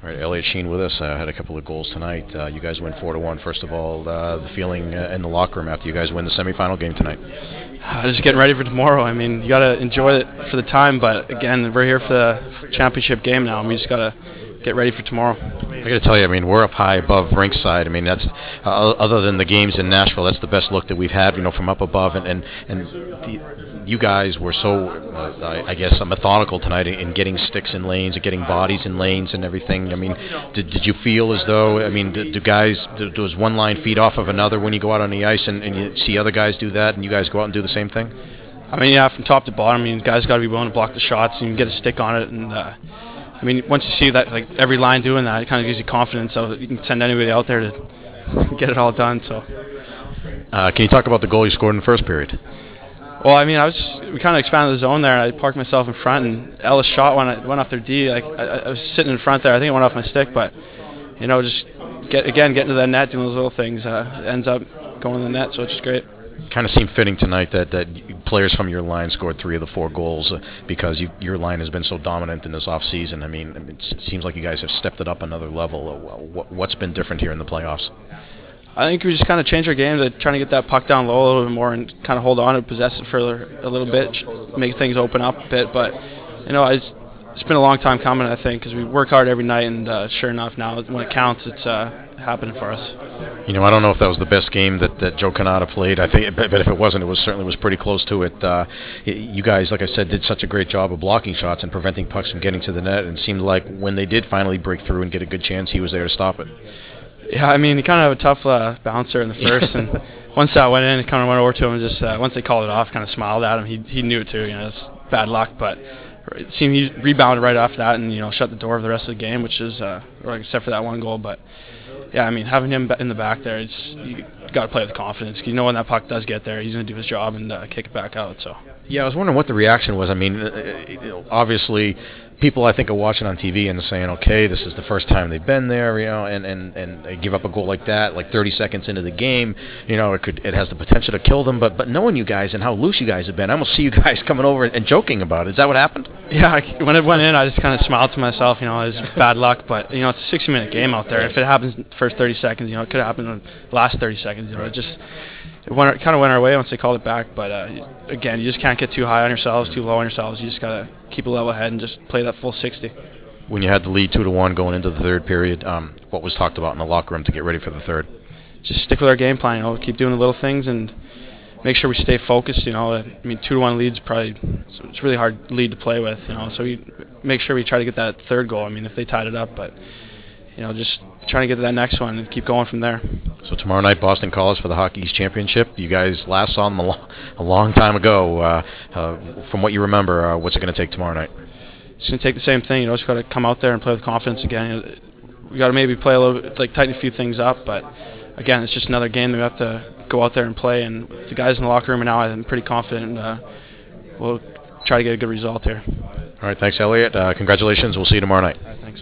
All right, Elliot Sheen with us. Uh, had a couple of goals tonight. Uh, you guys win four to one. First of all, uh, the feeling uh, in the locker room after you guys win the semifinal game tonight. Uh, just getting ready for tomorrow. I mean, you gotta enjoy it for the time, but again, we're here for the championship game now, and we just gotta get ready for tomorrow. I got to tell you, I mean, we're up high above rinkside. I mean, that's uh, other than the games in Nashville, that's the best look that we've had, you know, from up above. And and, and the, you guys were so, uh, I, I guess, methodical tonight in getting sticks in lanes and getting bodies in lanes and everything. I mean, did, did you feel as though, I mean, do, do guys, do, does one line feed off of another when you go out on the ice and, and you see other guys do that and you guys go out and do the same thing? I mean, yeah, from top to bottom. I mean, guys got to be willing to block the shots and get a stick on it. And uh, I mean, once you see that, like every line doing that, it kind of gives you confidence. So you can send anybody out there to get it all done. So. Uh, can you talk about the goal you scored in the first period? Well, I mean, I was we kind of expanded the zone there, and I parked myself in front, and Ellis shot when I went off their D. Like I, I was sitting in front there. I think it went off my stick, but you know, just get again getting to the net, doing those little things, uh, ends up going in the net. So it's just great. Kind of seemed fitting tonight that that players from your line scored three of the four goals uh, because you, your line has been so dominant in this off season. I mean, it seems like you guys have stepped it up another level. Uh, what's been different here in the playoffs? I think we just kind of changed our game to trying to get that puck down low a little bit more and kind of hold on and possess it for a little bit, make things open up a bit. But you know, it's, it's been a long time coming, I think, because we work hard every night, and uh, sure enough, now when it counts, it's uh, happening for us. You know, I don't know if that was the best game that, that Joe Cannata played. I think, but if it wasn't, it was certainly was pretty close to it. Uh, you guys, like I said, did such a great job of blocking shots and preventing pucks from getting to the net, and it seemed like when they did finally break through and get a good chance, he was there to stop it. Yeah, I mean, he kind of had a tough uh, bouncer in the first, and once that went in, it kind of went over to him. And just uh, once they called it off, kind of smiled at him. He he knew it too. You know, it's bad luck, but it seemed he rebounded right after that, and you know, shut the door for the rest of the game, which is uh, except for that one goal. But yeah, I mean, having him in the back there, it's you got to play with confidence. You know, when that puck does get there, he's going to do his job and uh, kick it back out. So. Yeah, I was wondering what the reaction was. I mean, uh, obviously, people I think are watching on TV and saying, okay, this is the first time they've been there, you know, and, and, and they give up a goal like that, like 30 seconds into the game, you know, it could it has the potential to kill them. But but knowing you guys and how loose you guys have been, I almost see you guys coming over and joking about it. Is that what happened? Yeah, I, when it went in, I just kind of smiled to myself. You know, it was bad luck, but you know, it's a 60 minute game out there. If it happens the first 30 seconds, you know, it could happen in the last 30 seconds. You know, it just it went, kind of went our way once they called it back. But uh, again, you just can't get too high on yourselves, too low on yourselves. You just gotta keep a level head and just play that full 60. When you had the lead two to one going into the third period, um, what was talked about in the locker room to get ready for the third? Just stick with our game plan. You know, keep doing the little things and make sure we stay focused. You know, I mean, two to one leads probably it's really hard lead to play with. You know, so we make sure we try to get that third goal. I mean, if they tied it up, but you know, just trying to get to that next one and keep going from there. So tomorrow night, Boston College for the Hockey East Championship. You guys last saw them a, lo- a long time ago. Uh, uh, from what you remember, uh, what's it going to take tomorrow night? It's going to take the same thing. You know, just got to come out there and play with confidence again. We got to maybe play a little bit, like tighten a few things up, but again, it's just another game that we have to go out there and play. And the guys in the locker room are now, I'm pretty confident. Uh, we'll try to get a good result here. All right, thanks, Elliot. Uh, congratulations. We'll see you tomorrow night. thanks.